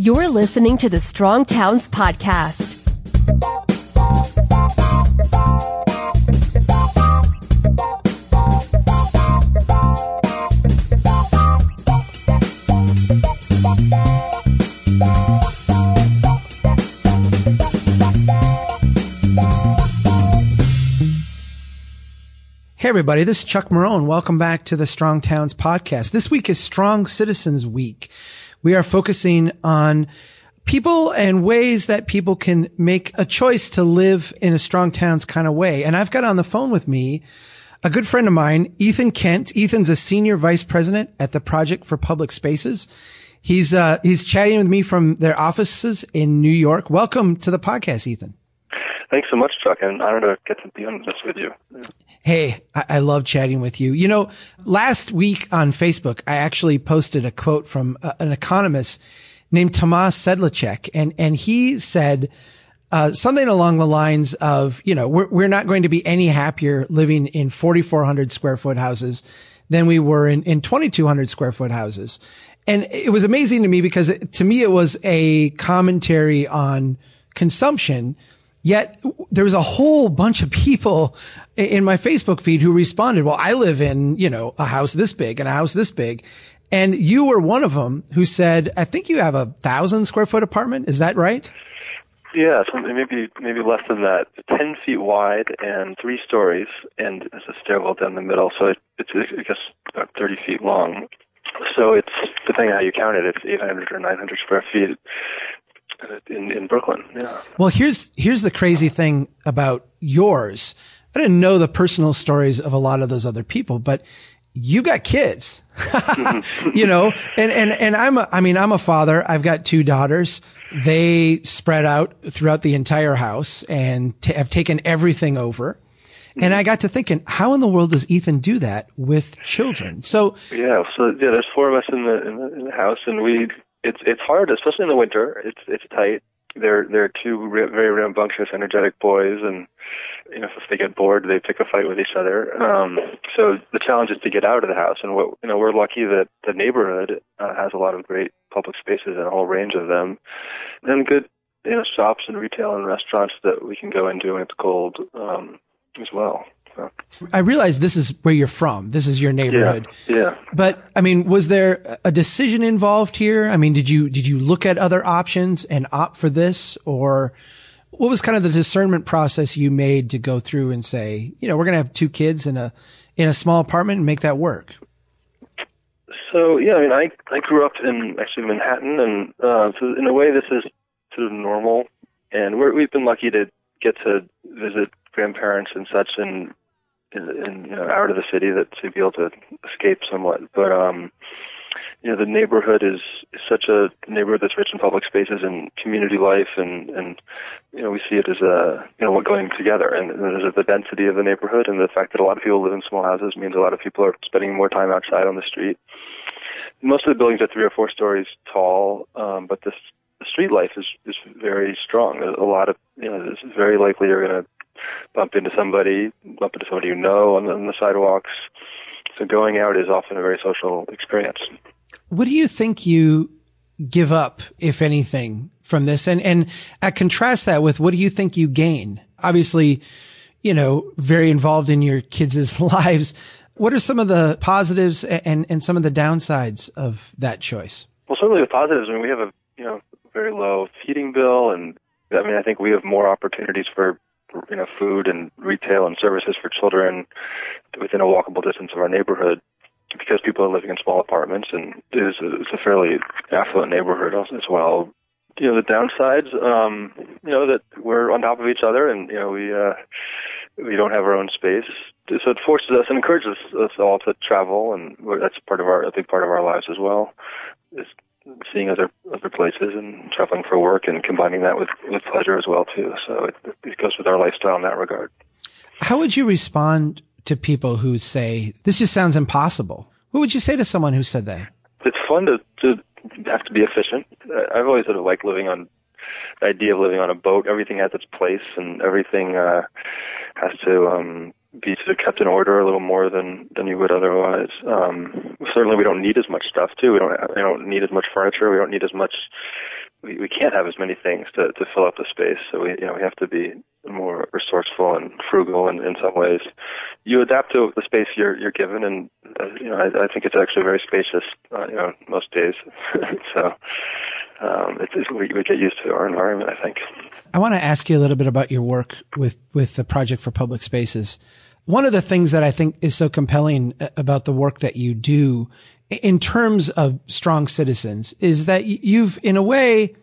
You're listening to the Strong Towns Podcast. Hey everybody, this is Chuck Marohn. Welcome back to the Strong Towns podcast. This week is Strong Citizens Week. We are focusing on people and ways that people can make a choice to live in a strong towns kind of way. And I've got on the phone with me a good friend of mine, Ethan Kent. Ethan's a senior vice president at the Project for Public Spaces. He's uh, he's chatting with me from their offices in New York. Welcome to the podcast, Ethan. Thanks so much, Chuck. And I'm honored to get to be on this with you. Hey, I, I love chatting with you. You know, last week on Facebook, I actually posted a quote from uh, an economist named Tomas Sedlacek, and and he said. Uh, something along the lines of, you know, we're, we're not going to be any happier living in 4,400 square foot houses than we were in, in 2,200 square foot houses. And it was amazing to me because it, to me, it was a commentary on consumption Yet there was a whole bunch of people in my Facebook feed who responded, well, I live in, you know, a house this big and a house this big. And you were one of them who said, I think you have a thousand square foot apartment. Is that right? Yeah, something maybe maybe less than that. Ten feet wide and three stories, and there's a stairwell down the middle. So it, it's I guess about thirty feet long. So it's depending on how you count it, it's eight hundred or nine hundred square feet in, in Brooklyn. Yeah. Well, here's here's the crazy thing about yours. I didn't know the personal stories of a lot of those other people, but you got kids, you know, and, and, and I'm a, I mean, I'm a father. I've got two daughters. They spread out throughout the entire house and t- have taken everything over. And I got to thinking, how in the world does Ethan do that with children? So yeah, so yeah, there's four of us in the in the, in the house, and we it's it's hard, especially in the winter. It's it's tight. They're they're two very rambunctious, energetic boys, and you know if they get bored, they pick a fight with each other. Um, so the challenge is to get out of the house, and what you know we're lucky that the neighborhood uh, has a lot of great public spaces and a whole range of them, and good you know shops and retail and restaurants that we can go into when it's cold um, as well. I realize this is where you're from. This is your neighborhood. Yeah, yeah. But I mean, was there a decision involved here? I mean, did you did you look at other options and opt for this, or what was kind of the discernment process you made to go through and say, you know, we're going to have two kids in a in a small apartment and make that work? So yeah, I mean, I I grew up in actually Manhattan, and uh, so in a way, this is sort of normal, and we're, we've been lucky to get to visit grandparents and such, and in, in you know out of the city that to be able to escape somewhat. But um, you know the neighborhood is, such a neighborhood that's rich in public spaces and community life, and and you know we see it as a you know going together, and, and there's the density of the neighborhood, and the fact that a lot of people live in small houses means a lot of people are spending more time outside on the street. Most of the buildings are three or four stories tall, um, but the street life is is very strong. a lot of you know it's very likely you're going to bump into somebody, bump into somebody you know on the, on the sidewalks. So going out is often a very social experience. What do you think you give up, if anything, from this? And and I contrast that with what do you think you gain? Obviously, you know, very involved in your kids' lives. What are some of the positives and, and some of the downsides of that choice? Well, certainly the positives. I mean, we have a you know very low heating bill, and I mean, I think we have more opportunities for you know food and retail and services for children within a walkable distance of our neighborhood because people are living in small apartments and it is a, it's a fairly affluent neighborhood as well. You know the downsides, um, you know that we're on top of each other and you know we uh, we don't have our own space, so it forces us and encourages us all to travel, and that's part of our a big part of our lives as well. Is seeing other other places and traveling for work and combining that with with pleasure as well too. So it, it goes with our lifestyle in that regard. How would you respond to people who say this just sounds impossible? What would you say to someone who said that? It's fun to to have to be efficient. I've always sort of liked living on the idea of living on a boat. Everything has its place, and everything uh, has to um, be sort of kept in order a little more than than you would otherwise. Um, certainly, we don't need as much stuff too. We don't we don't need as much furniture. We don't need as much we, we can't have as many things to, to fill up the space. So we, you know, we have to be more resourceful and frugal in, in some ways. You adapt to the space you're, you're given, and uh, you know, I, I think it's actually very spacious, uh, you know, most days. so um, it's, it's, we, we get used to our environment, I think. I want to ask you a little bit about your work with with the Project for Public Spaces. One of the things that I think is so compelling uh, about the work that you do in terms of strong citizens is that you've, in a way,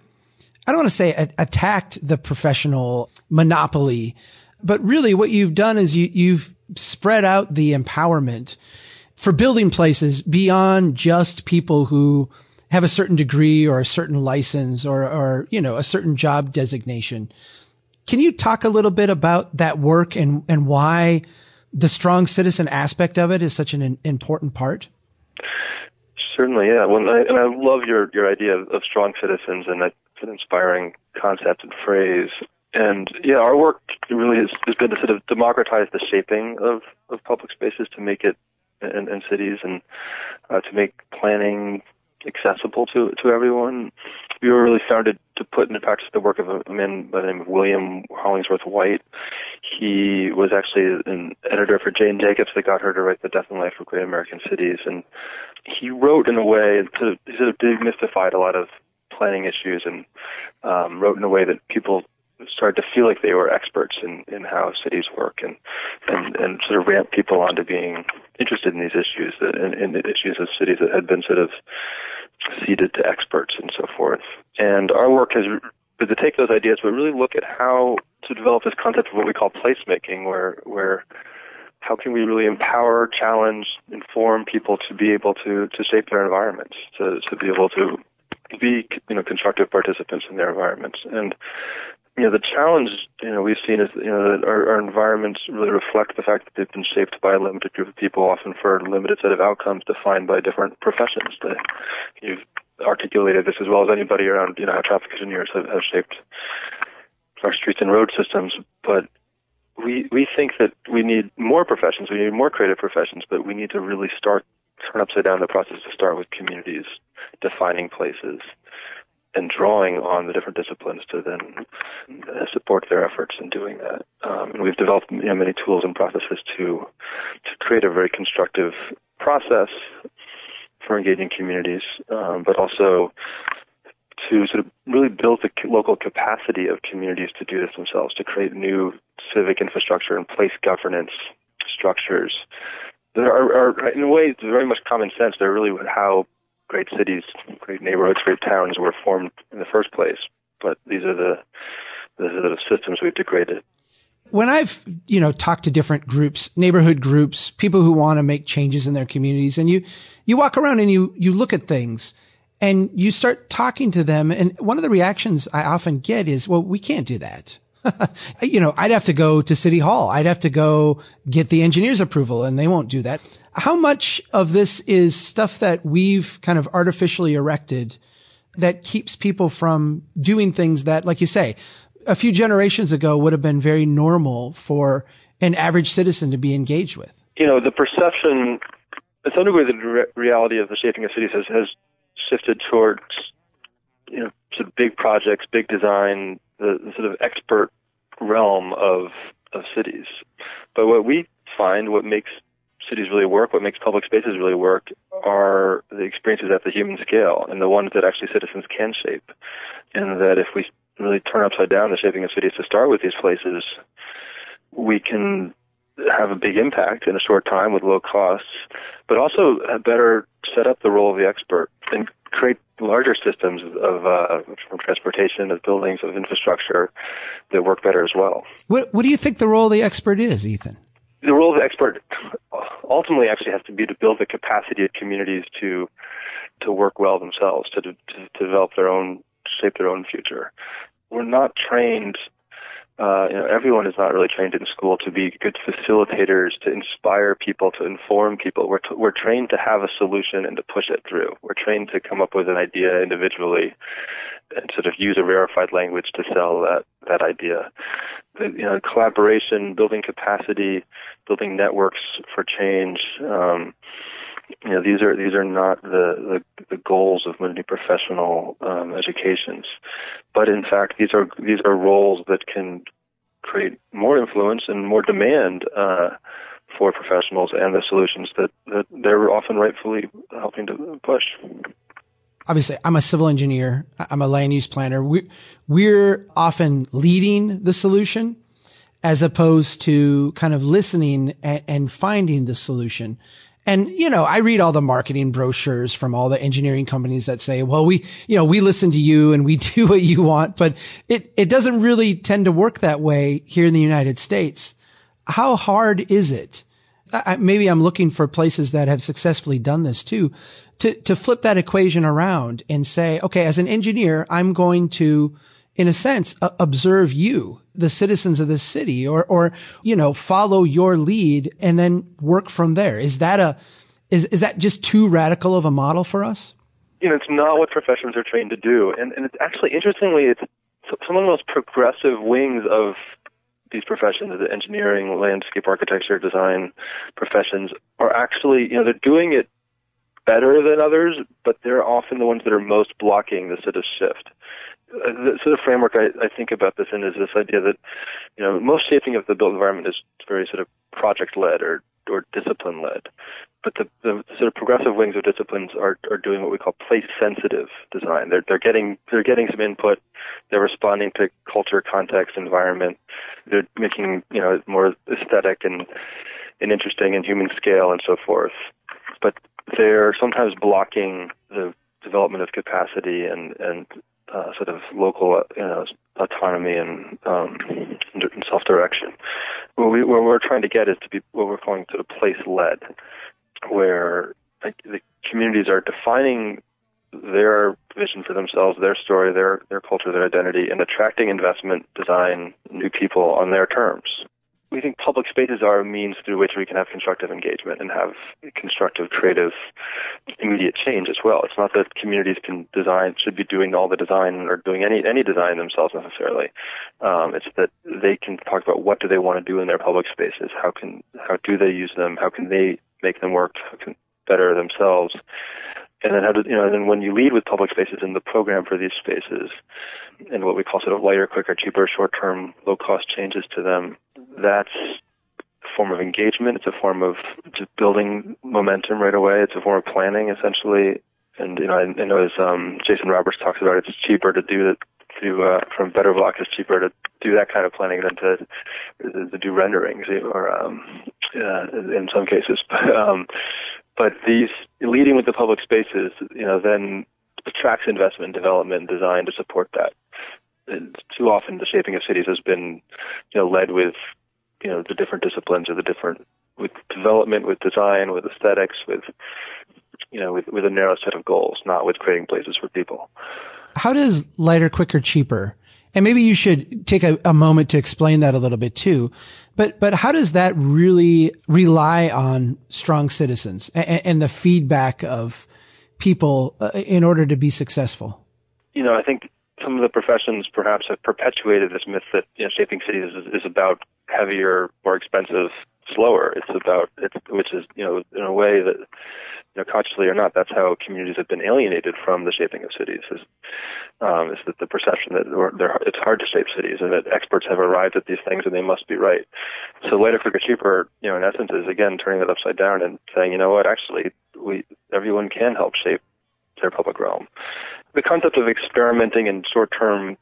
I don't want to say attacked the professional monopoly, but really what you've done is you, you've spread out the empowerment for building places beyond just people who have a certain degree or a certain license or, or, you know, a certain job designation. Can you talk a little bit about that work and, and why the strong citizen aspect of it is such an important part? Certainly, yeah. Well, I, and I love your your idea of, of strong citizens, and that's an inspiring concept and phrase. And yeah, our work really has, has been to sort of democratize the shaping of, of public spaces to make it in, cities and uh, to make planning accessible to to everyone. We were really founded to put into practice the work of a man by the name of William Hollingsworth Whyte. He was actually an editor for Jane Jacobs that got her to write The Death and Life of Great American Cities, and he wrote in a way to sort of demystified a lot of planning issues and um, wrote in a way that people started to feel like they were experts in, in how cities work and, and, and sort of ramp people onto being interested in these issues that, in, in the issues of cities that had been sort of ceded to experts and so forth. And our work has been to take those ideas but really look at how to develop this concept of what we call placemaking where where how can we really empower, challenge, inform people to be able to, to shape their environments, to, to be able to be you know constructive participants in their environments and you know the challenge you know we've seen is you know that our, our environments really reflect the fact that they've been shaped by a limited group of people often for a limited set of outcomes defined by different professions that you've articulated this as well as anybody around you know how traffic engineers have, have shaped our streets and road systems. But we we think that we need more professions we need more creative professions but we need to really start turn upside down the process to start with communities defining places and drawing on the different disciplines to then uh, support their efforts in doing that. Um, and we've developed you know, many tools and processes to to create a very constructive process for engaging communities, um, but also to sort of really build the local capacity of communities to do this themselves, to create new civic infrastructure and place governance structures that are, are in a way, very much common sense. They're really how great cities, great neighborhoods, great towns were formed in the first place. But these are the these are the systems we've degraded. When I've, you know, talked to different groups, neighborhood groups, people who want to make changes in their communities and you, you walk around and you, you look at things and you start talking to them. And one of the reactions I often get is, well, we can't do that. you know, I'd have to go to city hall. I'd have to go get the engineer's approval and they won't do that. How much of this is stuff that we've kind of artificially erected that keeps people from doing things that, like you say, a few generations ago would have been very normal for an average citizen to be engaged with? You know, the perception, in some degree, the re- reality of the shaping of cities has, has shifted towards, you know, sort of big projects, big design, the, the sort of expert realm of of cities. But what we find, what makes cities really work, what makes public spaces really work, are the experiences at the human scale and the ones that actually citizens can shape. And that if we really turn upside down the shaping of cities to start with these places, we can have a big impact in a short time with low costs, but also better set up the role of the expert and create larger systems of uh, from transportation, of buildings, of infrastructure that work better as well. What, what do you think the role of the expert is, Ethan? The role of the expert ultimately actually has to be to build the capacity of communities to to work well themselves, to, to, to develop their own, shape their own future. We're not trained uh, you know, everyone is not really trained in school to be good facilitators, to inspire people, to inform people. We're, t- we're trained to have a solution and to push it through. We're trained to come up with an idea individually and sort of use a rarefied language to sell that, that idea. You know, collaboration, building capacity, building networks for change, um, you know these are these are not the the, the goals of many professional um, educations, but in fact these are these are roles that can create more influence and more demand uh, for professionals and the solutions that, that they're often rightfully helping to push. Obviously, I'm a civil engineer. I'm a land use planner. We, we're often leading the solution as opposed to kind of listening and, and finding the solution. And, you know, I read all the marketing brochures from all the engineering companies that say, well, we, you know, we listen to you and we do what you want, but it, it doesn't really tend to work that way here in the United States. How hard is it? I, maybe I'm looking for places that have successfully done this too, to, to flip that equation around and say, okay, as an engineer, I'm going to, in a sense, uh, observe you, the citizens of the city, or, or, you know, follow your lead and then work from there. Is that a, is, is that just too radical of a model for us? You know, it's not what professions are trained to do. And, and it's actually, interestingly, it's some of the most progressive wings of these professions, the engineering, landscape architecture, design professions, are actually, you know, they're doing it better than others, but they're often the ones that are most blocking the of shift. Uh, the sort of framework I, I think about this in is this idea that, you know, most shaping of the built environment is very sort of project led or, or discipline led. But the, the sort of progressive wings of disciplines are, are doing what we call place sensitive design. They're, they're getting, they're getting some input. They're responding to culture, context, environment. They're making, you know, more aesthetic and, and interesting and human scale and so forth. But they're sometimes blocking the development of capacity and, and uh, sort of local you know, autonomy and, um, self-direction. What, we, what we're trying to get is to be what we're calling sort of place-led, where the communities are defining their vision for themselves, their story, their their culture, their identity, and attracting investment, design, new people on their terms we think public spaces are a means through which we can have constructive engagement and have constructive, creative, immediate change as well. It's not that communities can design should be doing all the design or doing any any design themselves necessarily. Um, it's that they can talk about what do they want to do in their public spaces. How can how do they use them? How can they make them work better themselves? And then how you know? And then when you lead with public spaces in the program for these spaces, and what we call sort of lighter, quicker, cheaper, short-term, low-cost changes to them, that's a form of engagement. It's a form of just building momentum right away. It's a form of planning, essentially. And you know, I, I know as um, Jason Roberts talks about, it's cheaper to do it to uh, from Better Block. It's cheaper to do that kind of planning than to to do renderings or um, uh, in some cases. But um, but these leading with the public spaces, you know, then attracts investment, development, design to support that. And too often, the shaping of cities has been, you know, led with you know the different disciplines or the different with development, with design, with aesthetics, with you know with with a narrow set of goals, not with creating places for people. How does lighter, quicker, cheaper? And maybe you should take a, a moment to explain that a little bit too. But but how does that really rely on strong citizens and, and the feedback of people uh, in order to be successful? You know, I think some of the professions perhaps have perpetuated this myth that you know, shaping cities is, is about heavier, more expensive, slower. It's about it's which is you know in a way that know consciously or not, that's how communities have been alienated from the shaping of cities. Is um, is that the perception that it's hard to shape cities and that experts have arrived at these things and they must be right. So lighter, quicker, cheaper, you know, in essence, is again turning it upside down and saying, you know what, actually, we everyone can help shape their public realm. The concept of experimenting and short-term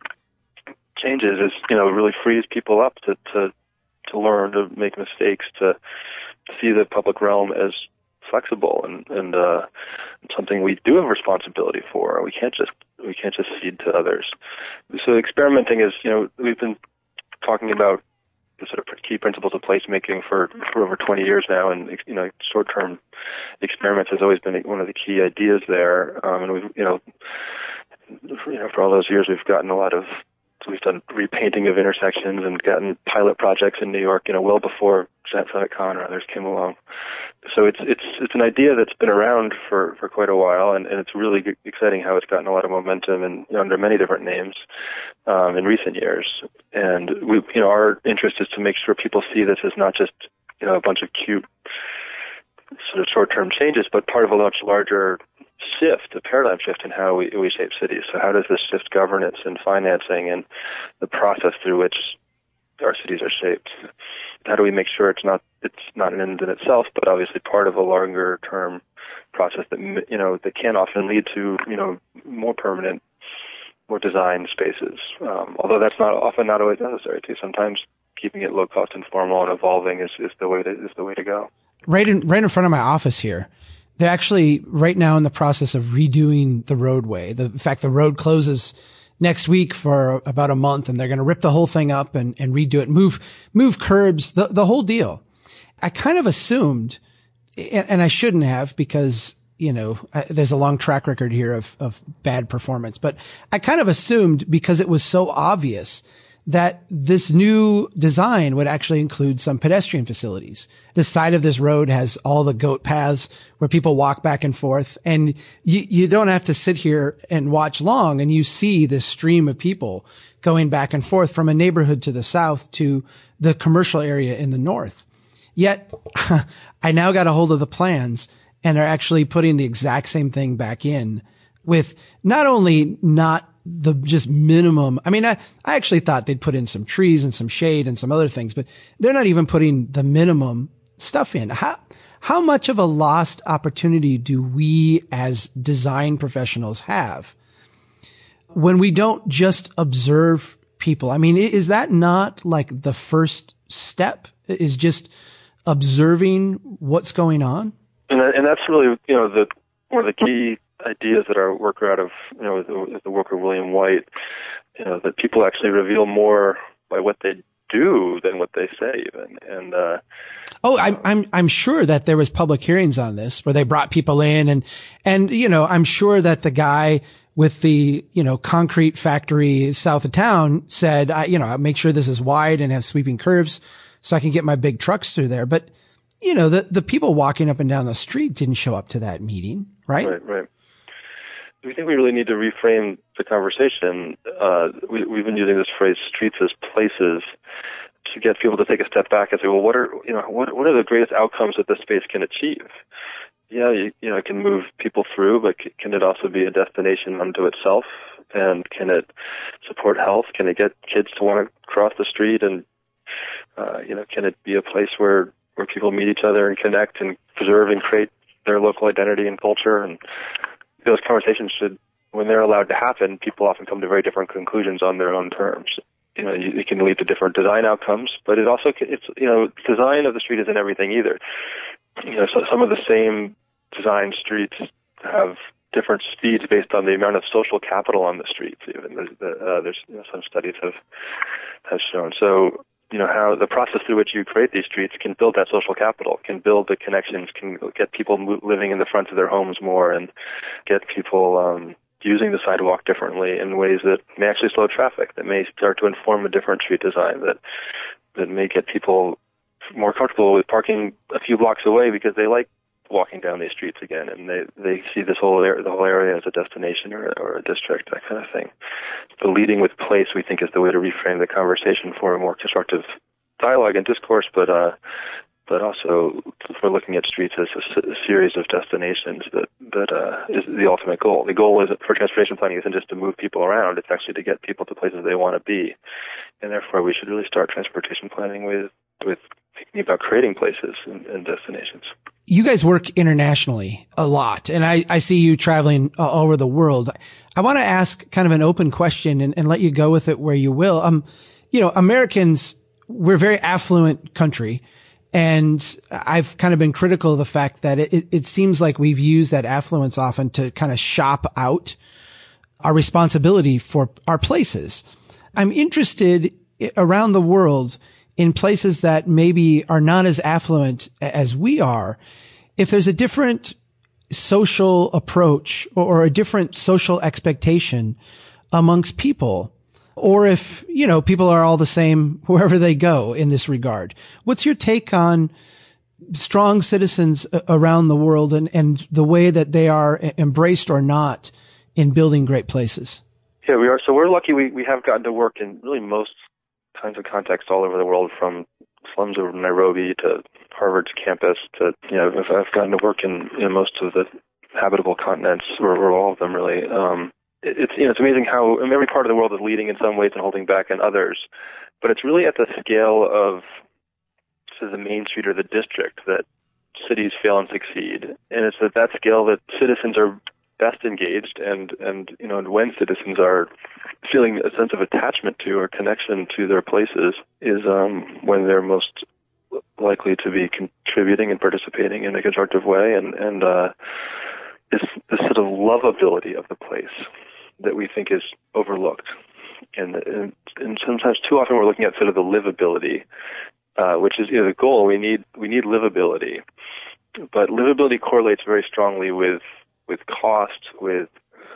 changes is, you know, really frees people up to to to learn, to make mistakes, to see the public realm as flexible and and uh, something we do have responsibility for. We can't just we can't just cede to others. So experimenting is, you know, we've been talking about the sort of key principles of placemaking for, for over 20 years now, and you know, short-term experiments has always been one of the key ideas there. Um, and we've, you know, you know, for all those years, we've gotten a lot of we've done repainting of intersections and gotten pilot projects in New York, you know, well before Sadik-Khan or others came along. So it's it's it's an idea that's been around for for quite a while, and, and it's really exciting how it's gotten a lot of momentum and you know, under many different names um, in recent years. And we, you know, our interest is to make sure people see this as not just you know a bunch of cute sort of short-term changes, but part of a much larger shift, a paradigm shift in how we, we shape cities. So how does this shift governance and financing and the process through which our cities are shaped? How do we make sure it's not it's not an end in itself, but obviously part of a longer term process that you know that can often lead to you know more permanent, more designed spaces. Um, although that's not often not always necessary too. Sometimes keeping it low cost and formal and evolving is, is the way to, is the way to go. Right in right in front of my office here, they're actually right now in the process of redoing the roadway. The, in fact, the road closes next week for about a month and they're going to rip the whole thing up and, and redo it, move, move curbs, the, the whole deal. I kind of assumed, and, and I shouldn't have because, you know, I, there's a long track record here of, of bad performance, but I kind of assumed because it was so obvious that this new design would actually include some pedestrian facilities. The side of this road has all the goat paths where people walk back and forth and you, you don't have to sit here and watch long and you see this stream of people going back and forth from a neighborhood to the south to the commercial area in the north. Yet I now got a hold of the plans and are actually putting the exact same thing back in with not only not the just minimum. I mean, I, I actually thought they'd put in some trees and some shade and some other things, but they're not even putting the minimum stuff in. How, how much of a lost opportunity do we as design professionals have when we don't just observe people? I mean, is that not like the first step is just observing what's going on? And, that, and that's really, you know, the, one of the key ideas that our worker out of you know the, the worker William Whyte, you know that people actually reveal more by what they do than what they say even. And uh oh i'm i'm i'm sure that there was public hearings on this where they brought people in and and you know i'm sure that the guy with the you know concrete factory south of town said i you know i make sure this is wide and has sweeping curves so i can get my big trucks through there. But you know the the people walking up and down the street didn't show up to that meeting right? Right right we think we really need to reframe the conversation. Uh, we, we've been using this phrase "streets as places" to get people to take a step back and say, "Well, what are you know what what are the greatest outcomes that this space can achieve?" Yeah, you, you know, it can move people through, but can it also be a destination unto itself? And can it support health? Can it get kids to want to cross the street? And uh, you know, can it be a place where where people meet each other and connect and preserve and create their local identity and culture and those conversations should, when they're allowed to happen, people often come to very different conclusions on their own terms. You know, it can lead to different design outcomes, but it also, it's, you know, design of the street isn't everything either. You know, so some of the same design streets have different speeds based on the amount of social capital on the streets. Even there's, uh, there's you know, some studies have have shown. So you know how the process through which you create these streets can build that social capital, can build the connections, can get people living in the front of their homes more, and get people um, using the sidewalk differently in ways that may actually slow traffic, that may start to inform a different street design, that that may get people more comfortable with parking a few blocks away because they like walking down these streets again, and they they see this whole area, the whole area as a destination or, or a district, that kind of thing. The leading with place, we think, is the way to reframe the conversation for a more constructive dialogue and discourse, but uh, but also we're looking at streets as a, a series of destinations that that uh, is the ultimate goal. The goal is for transportation planning isn't just to move people around; it's actually to get people to places they want to be, and therefore we should really start transportation planning with with thinking about creating places and, and destinations you guys work internationally a lot and I, I see you traveling all over the world. I want to ask kind of an open question and, and let you go with it where you will. Um, you know, Americans, we're a very affluent country. And I've kind of been critical of the fact that it, it seems like we've used that affluence often to kind of shop out our responsibility for our places. I'm interested around the world in places that maybe are not as affluent as we are, if there's a different social approach or a different social expectation amongst people, or if, you know, people are all the same wherever they go in this regard. What's your take on strong citizens around the world and, and the way that they are embraced or not in building great places? Yeah, we are. So we're lucky we, we have gotten to work in really most kinds of contexts all over the world, from slums of Nairobi to Harvard's campus to you know I've, I've gotten to work in you most of the habitable continents or, or all of them really. Um, it, it's you know it's amazing how every part of the world is leading in some ways and holding back in others, but it's really at the scale of to the main street or the district that cities fail and succeed, and it's at that scale that citizens are best engaged and and you know and when citizens are feeling a sense of attachment to or connection to their places is um, when they're most likely to be contributing and participating in a constructive way and and uh, this this sort of lovability of the place that we think is overlooked. And and, and sometimes too often we're looking at sort of the livability uh, which is you know, the goal. We need we need livability. But livability correlates very strongly with with cost with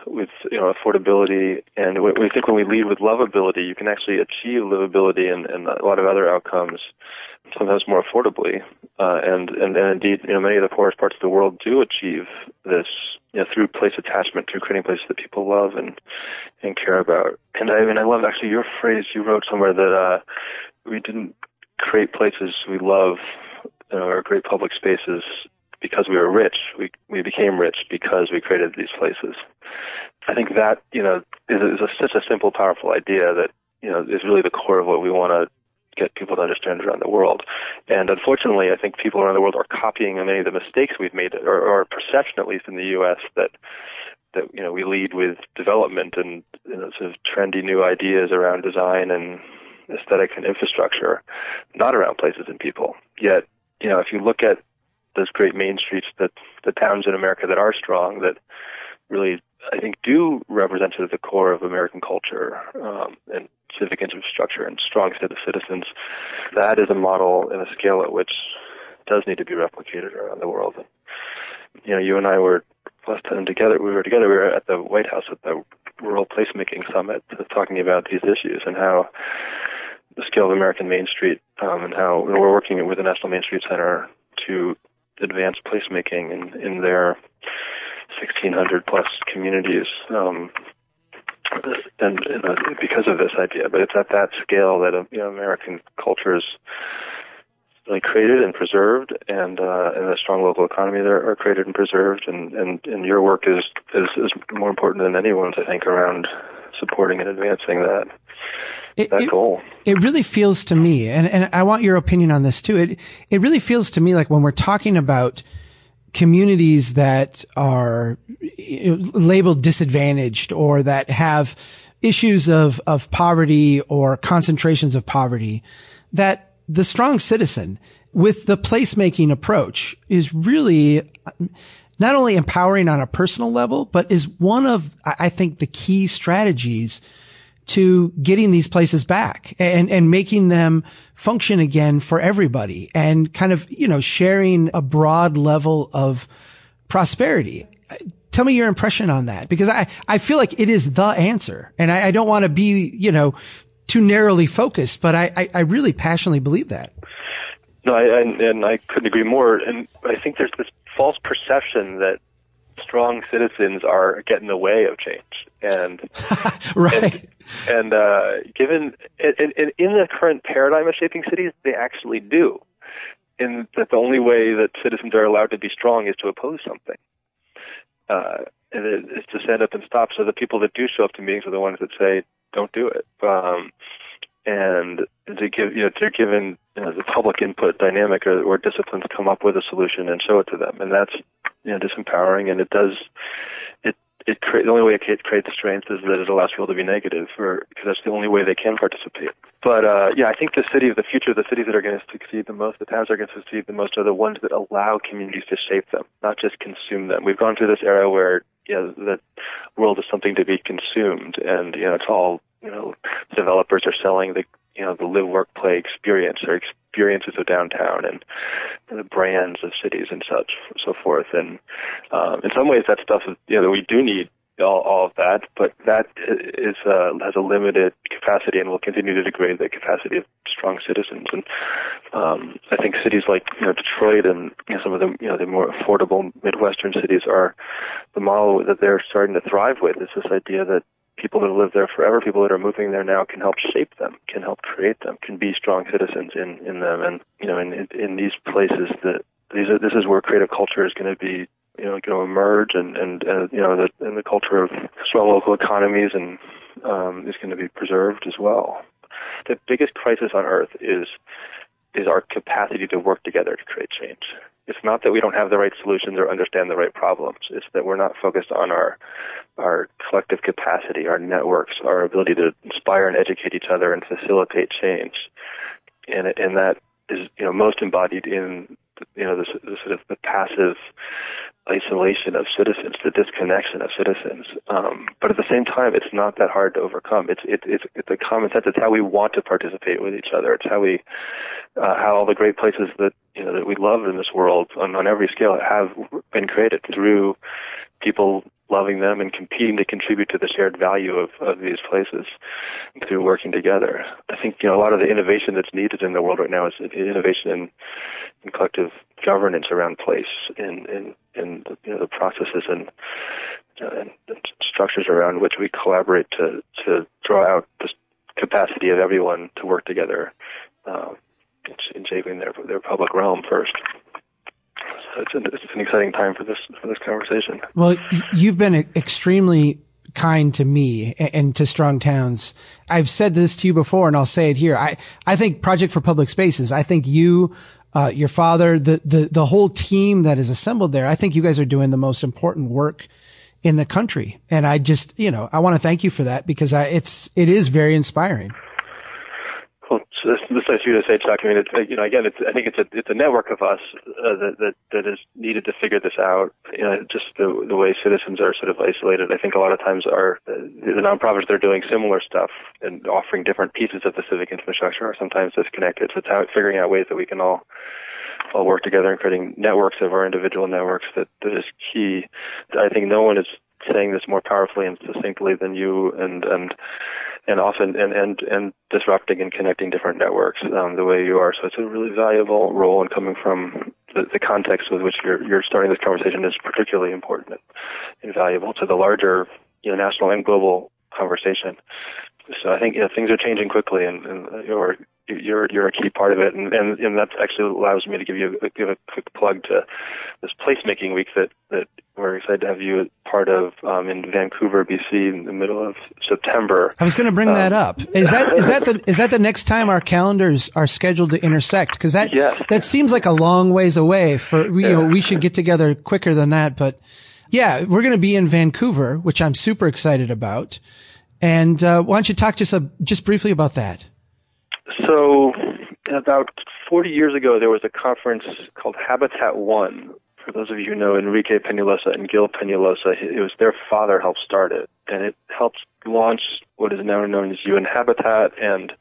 with you know affordability. And we think when we lead with lovability you can actually achieve livability and, and a lot of other outcomes sometimes more affordably. Uh, and, and and indeed you know many of the poorest parts of the world do achieve this you know through place attachment through creating places that people love and and care about. And I mean I love actually your phrase you wrote somewhere that uh, we didn't create places we love you know, or great public spaces because we were rich. We we became rich because we created these places. I think that you know is, is a, such a simple, powerful idea that you know is really the core of what we want to get people to understand around the world. And unfortunately, I think people around the world are copying many of the mistakes we've made, or, or perception, at least in the U.S., that that you know we lead with development and you know, sort of trendy new ideas around design and aesthetics and infrastructure, not around places and people. Yet, you know, if you look at those great main streets that the towns in America that are strong that really I think do represent sort of the core of American culture um, and civic infrastructure and strong set of citizens. That is a model and a scale at which does need to be replicated around the world. And, you know, you and I were last time together. We were together. We were at the White House at the World Placemaking Summit, talking about these issues and how the scale of American Main Street um, and how we're working with the National Main Street Center to advanced placemaking in, in their 1,600 plus communities. Um, and, and uh, because of this idea, but it's at that scale that uh, you know, American culture is really created and preserved, and uh, and a strong local economy there are created and preserved, and and, and your work is, is is more important than anyone's, I think, around supporting and advancing that it, that goal. It really feels to me, and, and I want your opinion on this too. It, it really feels to me like when we're talking about communities that are labeled disadvantaged or that have issues of, of poverty or concentrations of poverty, that the strong citizen with the placemaking approach is really not only empowering on a personal level, but is one of, I think, the key strategies to getting these places back and, and making them function again for everybody and kind of, you know, sharing a broad level of prosperity. Tell me your impression on that because I, I feel like it is the answer and I, I don't want to be, you know, too narrowly focused, but I, I, I really passionately believe that. No, I, I, and I couldn't agree more. And I think there's this false perception that strong citizens are get in the way of change. And right. And, and uh, given in, in, in the current paradigm of shaping cities, they actually do. In that the only way that citizens are allowed to be strong is to oppose something. Uh, and it, it's to stand up and stop. So the people that do show up to meetings are the ones that say, "Don't do it." Um, and to give you know they're given you know, the public input dynamic or, or disciplines come up with a solution and show it to them, and that's you know disempowering, and it does it it create the only way it creates strength is that it allows people to be negative, or because that's the only way they can participate. But uh, yeah, I think the city of the future, the cities that are going to succeed the most, the towns that are going to succeed the most, are the ones that allow communities to shape them, not just consume them. We've gone through this era where you know, the world is something to be consumed, and you know it's all you know developers are selling the you know the live work play experience or experiences of downtown and the brands of cities and such so forth. And um, in some ways that stuff is you know we do need all, all of that but that is uh, has a limited capacity and will continue to degrade the capacity of strong citizens. And um, I think cities like you know Detroit and you know, some of the you know the more affordable midwestern cities are the model that they're starting to thrive with is this idea that people that live there forever, people that are moving there now, can help shape them, can help create them, can be strong citizens in in them, and you know, in in, these places that these are, this is where creative culture is going to be you know going to emerge, and and, and you know the and the culture of strong local economies and um, is going to be preserved as well. The biggest crisis on earth is is our capacity to work together to create change. It's not that we don't have the right solutions or understand the right problems. It's that we're not focused on our our collective capacity, our networks, our ability to inspire and educate each other and facilitate change. And and that is you know most embodied in you know the, the sort of the passive isolation of citizens, the disconnection of citizens. Um, but at the same time, it's not that hard to overcome. It's it, it's it's a common sense. It's how we want to participate with each other. It's how we uh, how all the great places that you know that we love in this world on, on every scale have been created through people loving them and competing to contribute to the shared value of, of these places through working together. I think you know a lot of the innovation that's needed in the world right now is innovation in, in collective governance around place and in, in you know the processes and, uh, and structures around which we collaborate to to draw out the capacity of everyone to work together uh, in shaping their their public realm first it's an, it's an exciting time for this for this conversation. Well, you've been extremely kind to me and to strong towns. I've said this to you before and I'll say it here. I, I think Project for Public Spaces, I think you, uh, your father, the, the, the whole team that is assembled there, I think you guys are doing the most important work in the country. And I just, you know, I want to thank you for that because I, it's, it is very inspiring. So this, this is you to say, Chuck. I mean, it's, you know, again, it's, I think it's a it's a network of us uh, that, that that is needed to figure this out. You know, just the the way citizens are sort of isolated. I think a lot of times our the nonprofits they're doing similar stuff and offering different pieces of the civic infrastructure are sometimes disconnected. So it's how figuring out ways that we can all all work together and creating networks of our individual networks that, that is key. I think no one is saying this more powerfully and succinctly than you and and and often and and and disrupting and connecting different networks um, the way you are. So it's a really valuable role, and coming from the, the context with which you're you're starting this conversation is particularly important and valuable to the larger you know national and global conversation. So I think you know, things are changing quickly, and, and you're you're you're a key part of it, and and, and that actually allows me to give you a, give a quick plug to this placemaking week that that we're excited to have you as part of um, in Vancouver, BC, in the middle of September. I was going to bring um, that up. Is that is that the is that the next time our calendars are scheduled to intersect? Because that yes. that seems like a long ways away. For you yeah. know, we should get together quicker than that. But yeah, we're going to be in Vancouver, which I'm super excited about. And uh, why don't you talk just a, just briefly about that? About 40 years ago, there was a conference called Habitat One. For those of you who know Enrique Peñalosa and Gil Peñalosa, it was their father helped start it, and it helped launch what is now known as UN Habitat and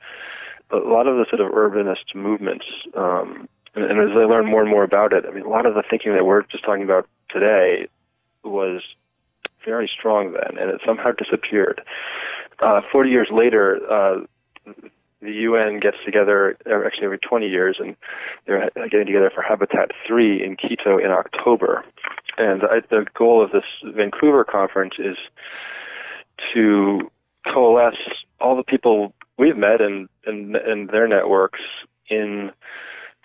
a lot of the sort of urbanist movements. Um, and, and as I learned more and more about it, I mean, a lot of the thinking that we're just talking about today was very strong then, and it somehow disappeared. Uh, 40 years later, uh, the UN gets together uh, actually every 20 years, and they're getting together for Habitat 3 in Quito in October. And I, the goal of this Vancouver conference is to coalesce all the people we've met and, and, and their networks in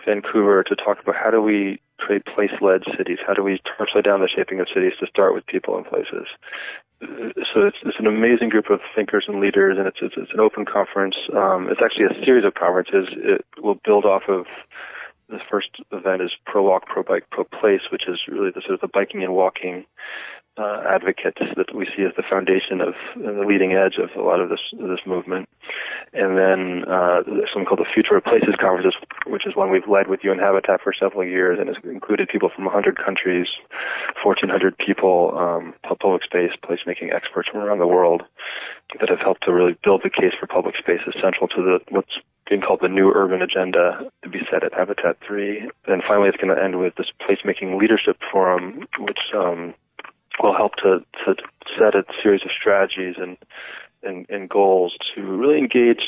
Vancouver to talk about how do we create place-led cities? How do we upside down the shaping of cities to start with people and places? So it's, it's an amazing group of thinkers and leaders, and it's it's, it's an open conference. Um, it's actually a series of conferences. It will build off of the first event is Pro Walk, Pro Bike, Pro Place, which is really the sort of the biking and walking uh, advocates that we see as the foundation of uh, the leading edge of a lot of this this movement. And then uh, there's something called the Future of Places conferences, which is one we've led with UN Habitat for several years, and has included people from 100 countries, 1,400 people, um, public space placemaking experts from around the world that have helped to really build the case for public space central to the what's being called the new urban agenda to be set at Habitat 3. And finally, it's going to end with this placemaking leadership forum, which um, will help to, to set a series of strategies and, and, and goals to really engage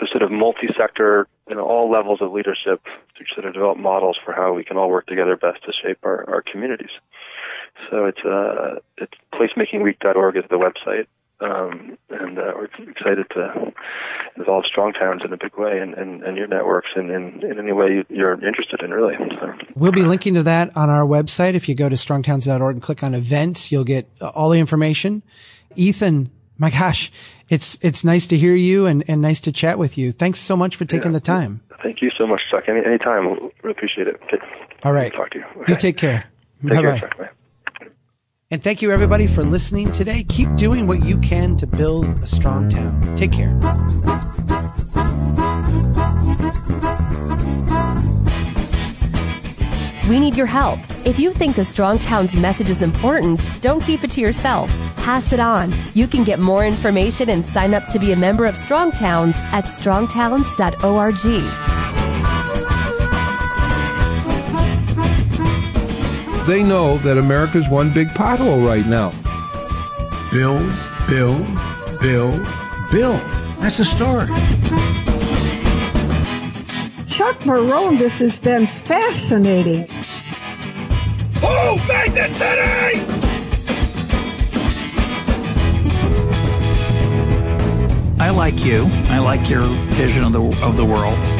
the sort of multi-sector and all levels of leadership to sort of develop models for how we can all work together best to shape our, our communities. So it's uh, it's placemakingweek.org is the website, um, and uh, we're excited to involve strong towns in a big way and, and, and your networks in, in, in any way you're interested in, really. So. We'll be linking to that on our website. If you go to strongtowns.org and click on events, you'll get all the information. Ethan, my gosh, it's it's nice to hear you and, and nice to chat with you. Thanks so much for taking yeah. the time. Thank you so much, Chuck. Any anytime, really appreciate it. Okay. All right. Talk to you. Okay. You take care. Take bye bye. And thank you everybody for listening today. Keep doing what you can to build a strong town. Take care. We need your help. If you think the Strong Towns message is important, don't keep it to yourself. Pass it on. You can get more information and sign up to be a member of Strong Towns at strongtowns.org. they know that America's one big pothole right now. Bill, Bill, Bill, Bill. That's the story. Chuck Marohn, this has been fascinating. Oh, Magnet City! I like you. I like your vision of the of the world.